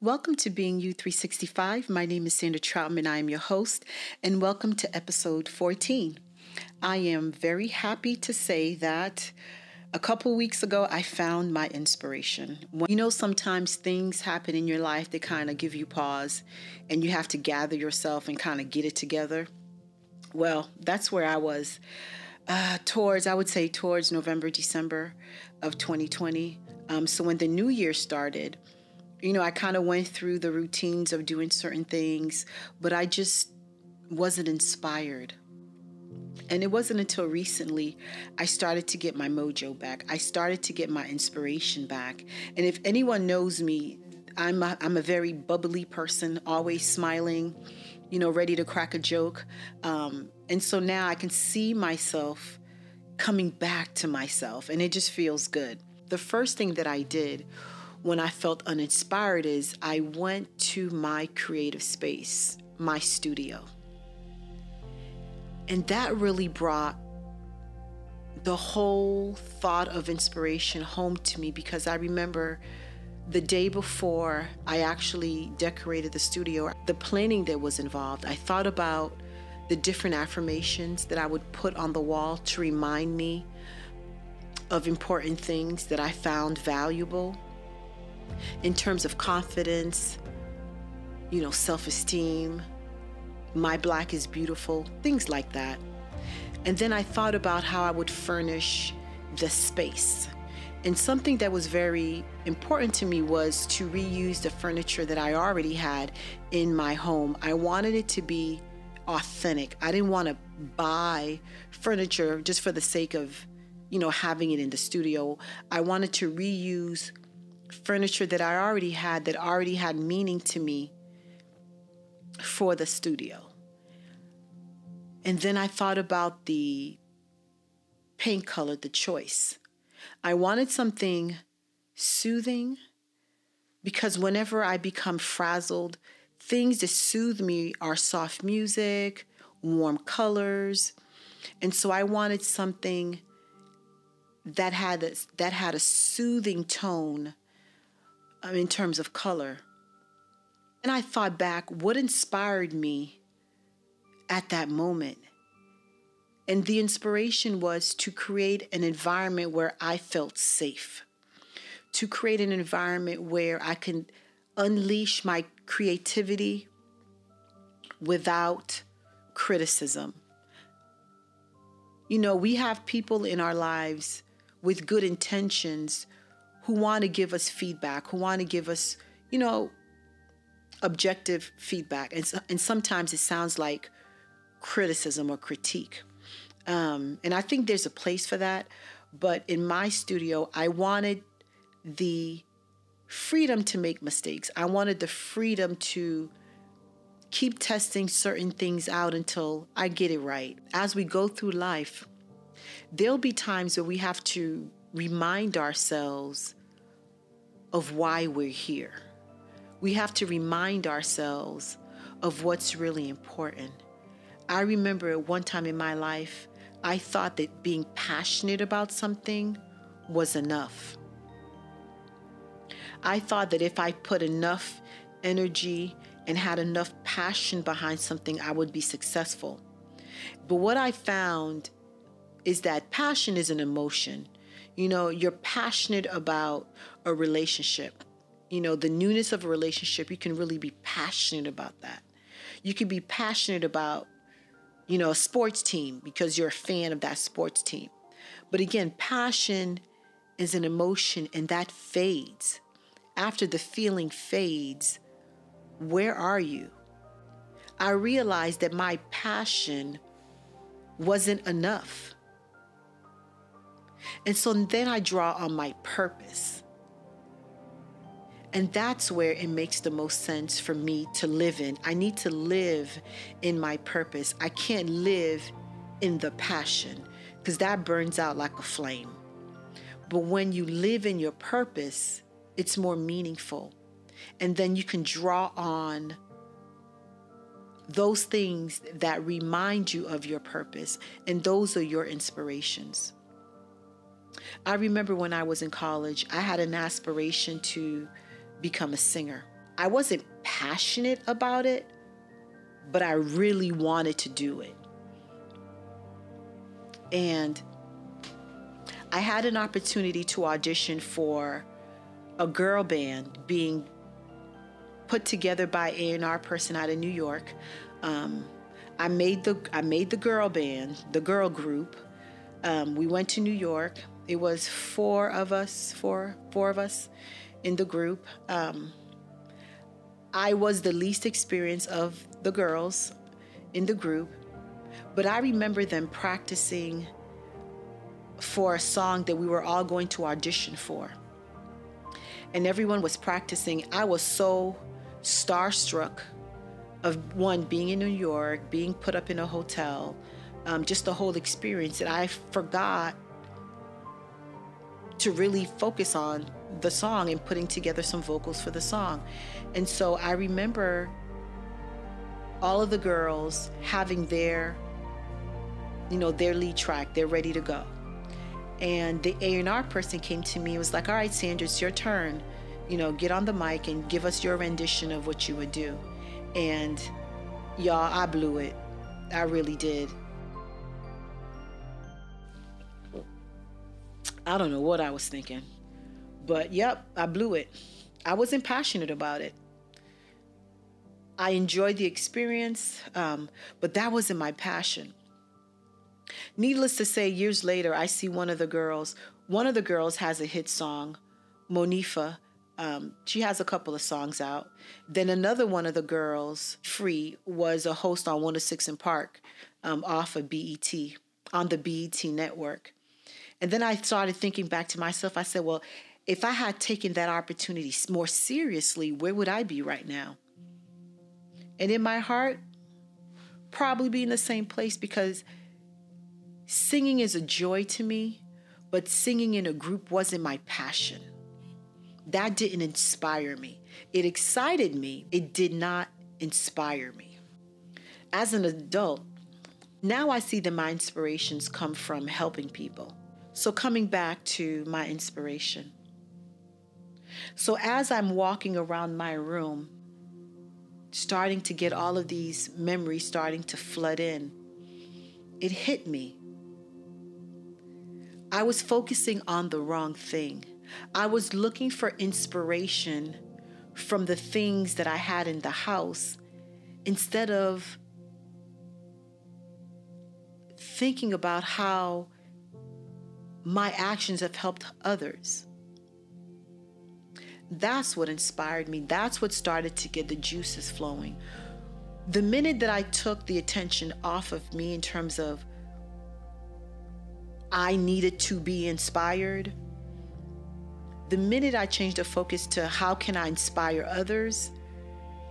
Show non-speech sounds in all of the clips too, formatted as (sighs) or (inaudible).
Welcome to Being You 365. My name is Sandra Troutman. I am your host, and welcome to episode 14. I am very happy to say that a couple weeks ago I found my inspiration. You know, sometimes things happen in your life that kind of give you pause, and you have to gather yourself and kind of get it together. Well, that's where I was uh, towards, I would say, towards November, December of 2020. Um, so when the new year started, you know, I kind of went through the routines of doing certain things, but I just wasn't inspired. And it wasn't until recently I started to get my mojo back. I started to get my inspiration back. And if anyone knows me, I'm a, I'm a very bubbly person, always smiling, you know, ready to crack a joke. Um, and so now I can see myself coming back to myself, and it just feels good. The first thing that I did when I felt uninspired is I went to my creative space, my studio. And that really brought the whole thought of inspiration home to me because I remember the day before I actually decorated the studio, the planning that was involved, I thought about the different affirmations that I would put on the wall to remind me of important things that I found valuable in terms of confidence, you know, self esteem, my black is beautiful, things like that. And then I thought about how I would furnish the space. And something that was very important to me was to reuse the furniture that I already had in my home. I wanted it to be authentic. I didn't want to buy furniture just for the sake of, you know, having it in the studio. I wanted to reuse furniture that I already had that already had meaning to me for the studio. And then I thought about the paint color, the choice. I wanted something soothing because whenever I become frazzled, things that soothe me are soft music, warm colors. And so I wanted something that had a, that had a soothing tone um, in terms of color. And I thought back what inspired me at that moment. And the inspiration was to create an environment where I felt safe, to create an environment where I can unleash my creativity without criticism. You know, we have people in our lives with good intentions who want to give us feedback, who want to give us, you know, objective feedback. And, and sometimes it sounds like criticism or critique. Um, and I think there's a place for that. But in my studio, I wanted the freedom to make mistakes. I wanted the freedom to keep testing certain things out until I get it right. As we go through life, there'll be times where we have to remind ourselves of why we're here. We have to remind ourselves of what's really important. I remember at one time in my life, I thought that being passionate about something was enough. I thought that if I put enough energy and had enough passion behind something, I would be successful. But what I found is that passion is an emotion. You know, you're passionate about a relationship. You know, the newness of a relationship, you can really be passionate about that. You can be passionate about, you know, a sports team because you're a fan of that sports team. But again, passion is an emotion and that fades. After the feeling fades, where are you? I realized that my passion wasn't enough. And so then I draw on my purpose. And that's where it makes the most sense for me to live in. I need to live in my purpose. I can't live in the passion because that burns out like a flame. But when you live in your purpose, it's more meaningful. And then you can draw on those things that remind you of your purpose, and those are your inspirations. I remember when I was in college, I had an aspiration to become a singer. I wasn't passionate about it, but I really wanted to do it. And I had an opportunity to audition for a girl band being put together by A&R person out of New York. Um, I made the I made the girl band, the girl group. Um, we went to New York. It was four of us, four four of us in the group. Um, I was the least experienced of the girls in the group, but I remember them practicing for a song that we were all going to audition for. And everyone was practicing. I was so starstruck of one being in New York, being put up in a hotel, um, just the whole experience that I forgot to really focus on the song and putting together some vocals for the song. And so I remember all of the girls having their you know their lead track they're ready to go. And the a&r person came to me and was like all right sandra it's your turn. You know get on the mic and give us your rendition of what you would do. And y'all i blew it. I really did i don't know what i was thinking but yep i blew it i wasn't passionate about it I enjoyed the experience, um, but that wasn't my passion. Needless to say, years later, I see one of the girls. One of the girls has a hit song, Monifah. Um, she has a couple of songs out. Then another one of the girls, Free, was a host on 106 and Park um, off of BET, on the BET network. And then I started thinking back to myself. I said, well, if I had taken that opportunity more seriously, where would I be right now? And in my heart, probably be in the same place because singing is a joy to me, but singing in a group wasn't my passion. That didn't inspire me. It excited me, it did not inspire me. As an adult, now I see that my inspirations come from helping people. So, coming back to my inspiration. So, as I'm walking around my room, starting to get all of these memories starting to flood in, it hit me. I was focusing on the wrong thing. I was looking for inspiration from the things that I had in the house instead of thinking about how my actions have helped others. That's what inspired me. That's what started to get the juices flowing. The minute that I took the attention off of me in terms of I needed to be inspired, the minute I changed the focus to how can I inspire others,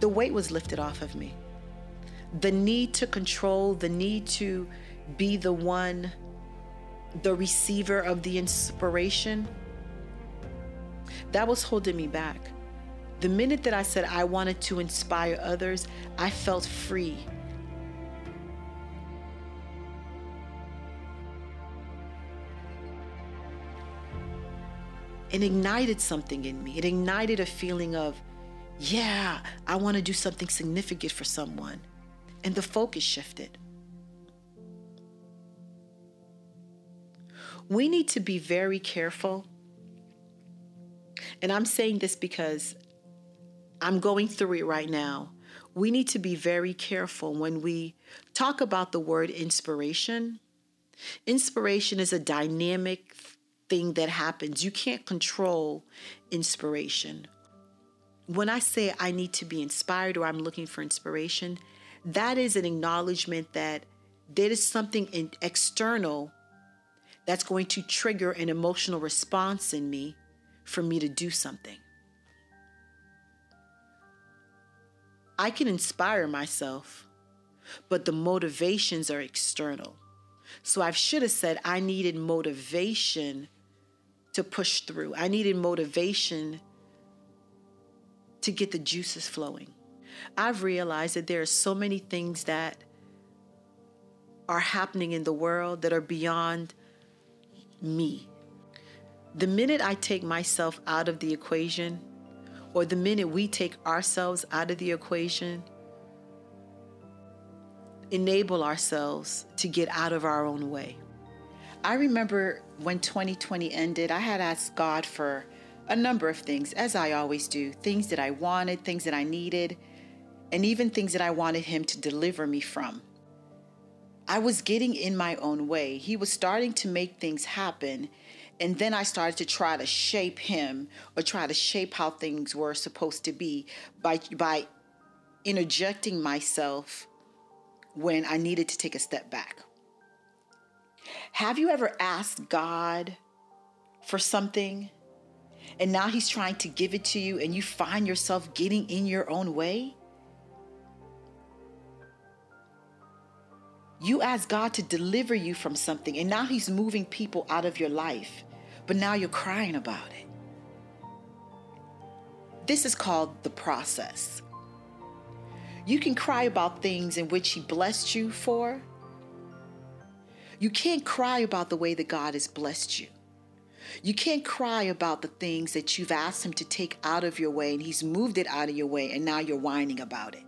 the weight was lifted off of me. The need to control, the need to be the one, the receiver of the inspiration that was holding me back. The minute that I said I wanted to inspire others, I felt free. It ignited something in me. It ignited a feeling of, yeah, I want to do something significant for someone. And the focus shifted. We need to be very careful and I'm saying this because I'm going through it right now. We need to be very careful when we talk about the word inspiration. Inspiration is a dynamic thing that happens. You can't control inspiration. When I say I need to be inspired or I'm looking for inspiration, that is an acknowledgement that there is something external that's going to trigger an emotional response in me for me to do something. I can inspire myself, but the motivations are external. So I should have said I needed motivation to push through. I needed motivation to get the juices flowing. I've realized that there are so many things that are happening in the world that are beyond me. The minute I take myself out of the equation, or the minute we take ourselves out of the equation, enable ourselves to get out of our own way. I remember when 2020 ended, I had asked God for a number of things, as I always do things that I wanted, things that I needed, and even things that I wanted Him to deliver me from. I was getting in my own way. He was starting to make things happen. And then I started to try to shape him or try to shape how things were supposed to be by, by interjecting myself when I needed to take a step back. Have you ever asked God for something and now He's trying to give it to you and you find yourself getting in your own way? You ask God to deliver you from something, and now He's moving people out of your life, but now you're crying about it. This is called the process. You can cry about things in which He blessed you for. You can't cry about the way that God has blessed you. You can't cry about the things that you've asked Him to take out of your way and He's moved it out of your way and now you're whining about it.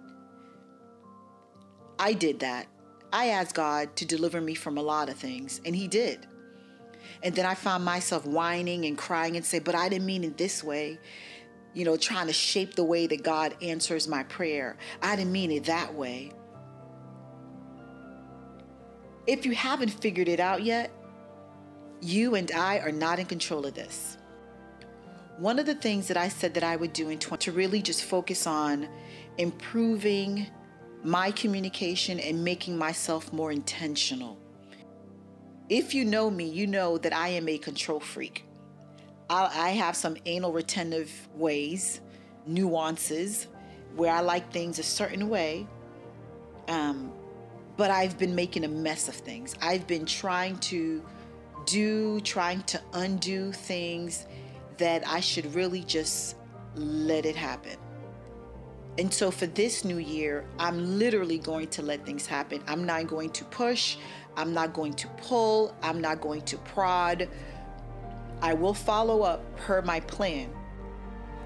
I did that I asked God to deliver me from a lot of things, and He did. And then I found myself whining and crying and say, But I didn't mean it this way. You know, trying to shape the way that God answers my prayer. I didn't mean it that way. If you haven't figured it out yet, you and I are not in control of this. One of the things that I said that I would do in 20 to really just focus on improving my communication and making myself more intentional. If you know me, you know that I am a control freak. I, have some anal retentive ways, nuances, where I like things a certain way. Um, but I've been making a mess of things. I've been trying to do, trying to undo things that I should really just let it happen. And so for this new year, I'm literally going to let things happen. I'm not going to push, I'm not going to pull, I'm not going to prod. I will follow up per my plan.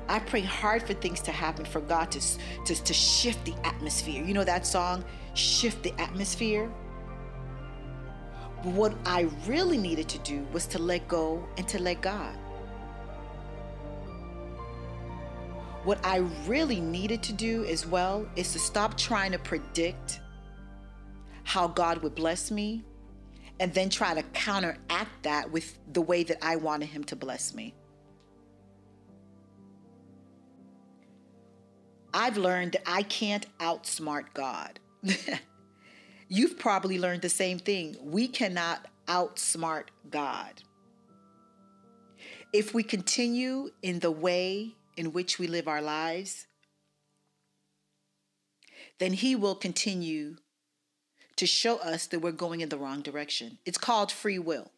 I pray hard for things to happen, for God to, to, to shift the atmosphere. You know that song, Shift the Atmosphere? But what I really needed to do was to let go and to let God. What I really needed to do as well is to stop trying to predict how God would bless me and then try to counteract that with the way that I wanted Him to bless me. I've learned that I can't outsmart God. (laughs) You've probably learned the same thing. We cannot outsmart God. If we continue in the way in which we live our lives, then He will continue to show us that we're going in the wrong direction. It's called free will.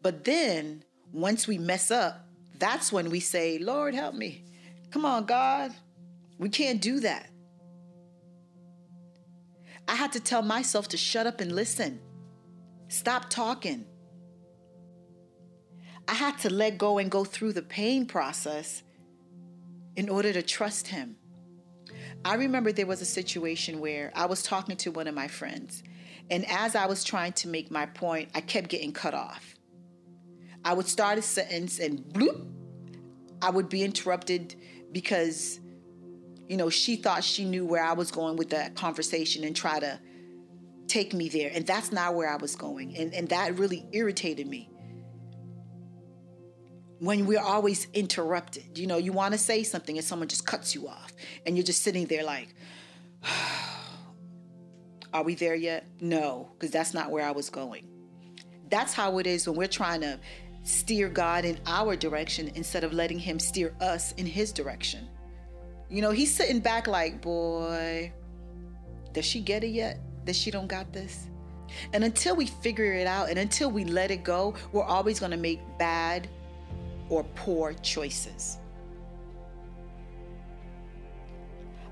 But then, once we mess up, that's when we say, Lord, help me. Come on, God. We can't do that. I had to tell myself to shut up and listen. Stop talking. I had to let go and go through the pain process in order to trust him. I remember there was a situation where I was talking to one of my friends, and as I was trying to make my point, I kept getting cut off. I would start a sentence and bloop, I would be interrupted because, you know, she thought she knew where I was going with that conversation and try to take me there. And that's not where I was going. And, and that really irritated me when we're always interrupted. You know, you want to say something and someone just cuts you off, and you're just sitting there like, (sighs) Are we there yet? No, because that's not where I was going. That's how it is when we're trying to steer God in our direction instead of letting Him steer us in His direction. You know, He's sitting back like, Boy, does she get it yet? That she don't got this? And until we figure it out and until we let it go, we're always going to make bad or poor choices.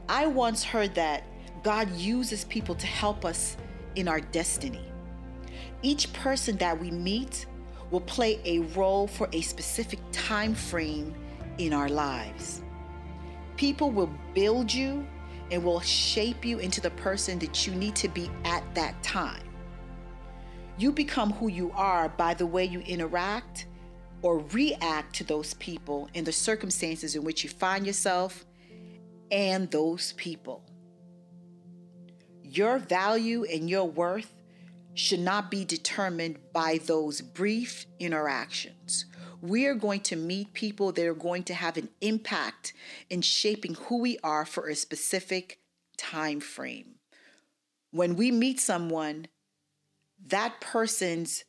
I once heard that God uses people to help us in our destiny. Each person that we meet will play a role for a specific time frame in our lives. People will build you and will shape you into the person that you need to be at that time. You become who you are by the way you interact or react to those people and the circumstances in which you find yourself and those people. Your value and your worth should not be determined by those brief interactions. We are going to meet people that are going to have an impact in shaping who we are for a specific time frame. When we meet someone, that person's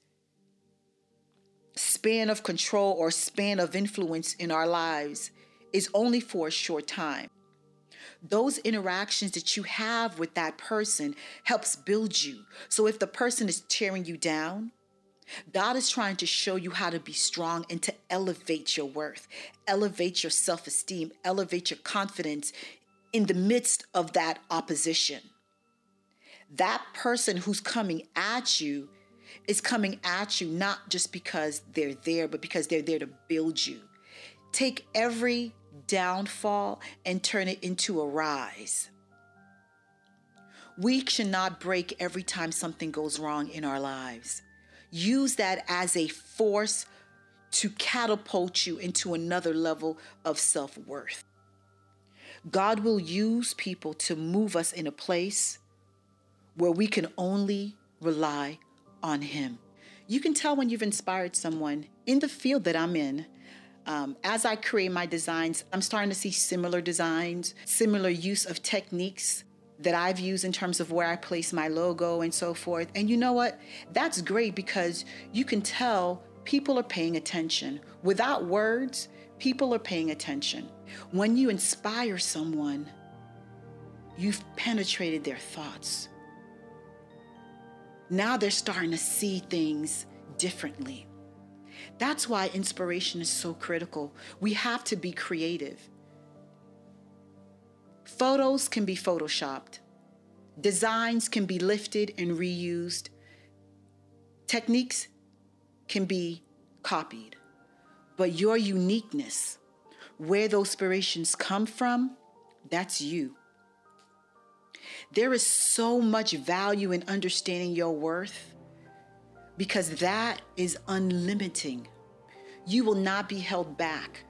span of control or span of influence in our lives is only for a short time. Those interactions that you have with that person helps build you. So if the person is tearing you down, God is trying to show you how to be strong and to elevate your worth, elevate your self esteem, elevate your confidence in the midst of that opposition. That person who's coming at you is coming at you not just because they're there, but because they're there to build you. Take every downfall and turn it into a rise. We should not break every time something goes wrong in our lives. Use that as a force to catapult you into another level of self worth. God will use people to move us in a place where we can only rely on Him. You can tell when you've inspired someone in the field that I'm in. Um, as I create my designs, I'm starting to see similar designs, similar use of techniques that I've used in terms of where I place my logo and so forth. And you know what? That's great because you can tell people are paying attention. Without words, people are paying attention. When you inspire someone, you've penetrated their thoughts. Now they're starting to see things differently. That's why inspiration is so critical. We have to be creative. Photos can be photoshopped, designs can be lifted and reused, techniques can be copied. But your uniqueness, where those inspirations come from, that's you. There is so much value in understanding your worth because that is unlimiting. You will not be held back.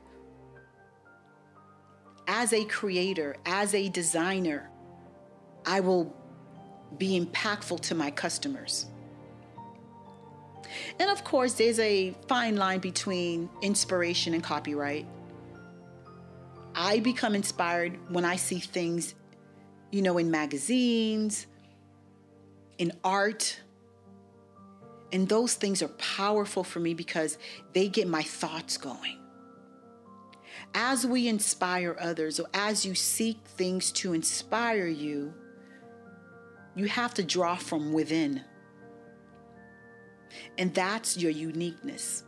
As a creator, as a designer, I will be impactful to my customers. And of course, there's a fine line between inspiration and copyright. I become inspired when I see things you know, in magazines, in art. And those things are powerful for me because they get my thoughts going. As we inspire others, or as you seek things to inspire you, you have to draw from within. And that's your uniqueness.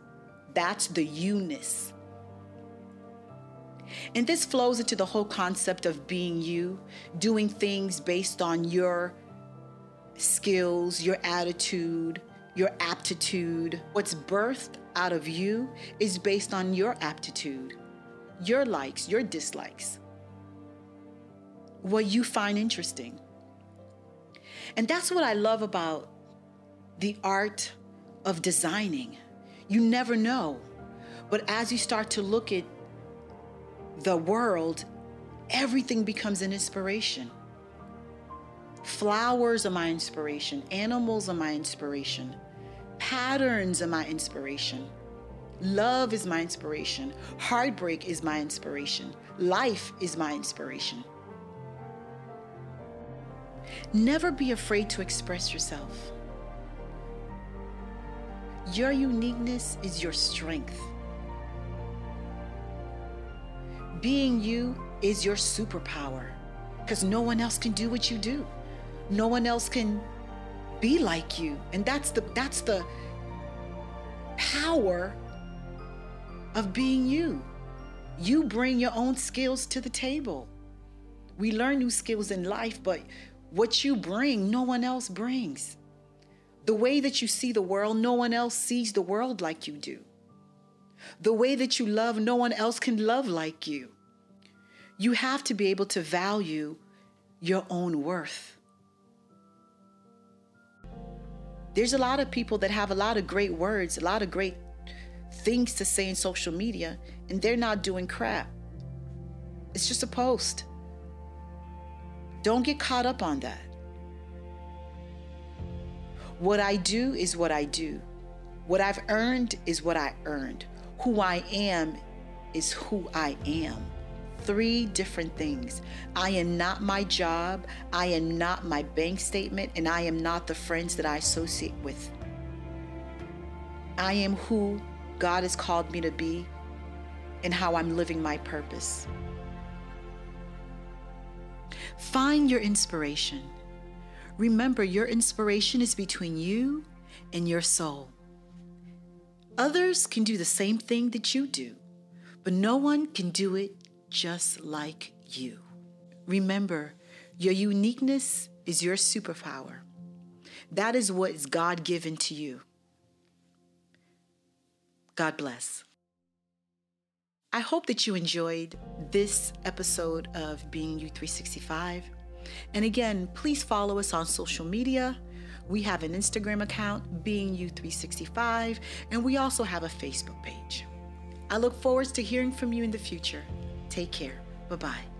That's the you-ness. And this flows into the whole concept of being you, doing things based on your skills, your attitude, your aptitude. What's birthed out of you is based on your aptitude, your likes, your dislikes, what you find interesting. And that's what I love about the art of designing. You never know. But as you start to look at the world, everything becomes an inspiration. Flowers are my inspiration, animals are my inspiration, patterns are my inspiration. Love is my inspiration. Heartbreak is my inspiration. Life is my inspiration. Never be afraid to express yourself. Your uniqueness is your strength. Being you is your superpower because no one else can do what you do. No one else can be like you. And that's the that's the power of being you. You bring your own skills to the table. We learn new skills in life, but what you bring, no one else brings. The way that you see the world, no one else sees the world like you do. The way that you love, no one else can love like you. You have to be able to value your own worth. There's a lot of people that have a lot of great words, a lot of great things to say in social media, and they're not doing crap. It's just a post. Don't get caught up on that. What I do is what I do. What I've earned is what I earned. Who I am is who I am. Three different things. I am not my job, I am not my bank statement, and I am not the friends that I associate with. I am who God has called me to be and how I'm living my purpose. Find your inspiration. Remember, your inspiration is between you and your soul. Others can do the same thing that you do, but no one can do it just like you. Remember, your uniqueness is your superpower. That is what is God given to you. God bless. I hope that you enjoyed this episode of Being You 365. And again, please follow us on social media. We have an Instagram account, Being You 365, and we also have a Facebook page. I look forward to hearing from you in the future. Take care. Bye bye.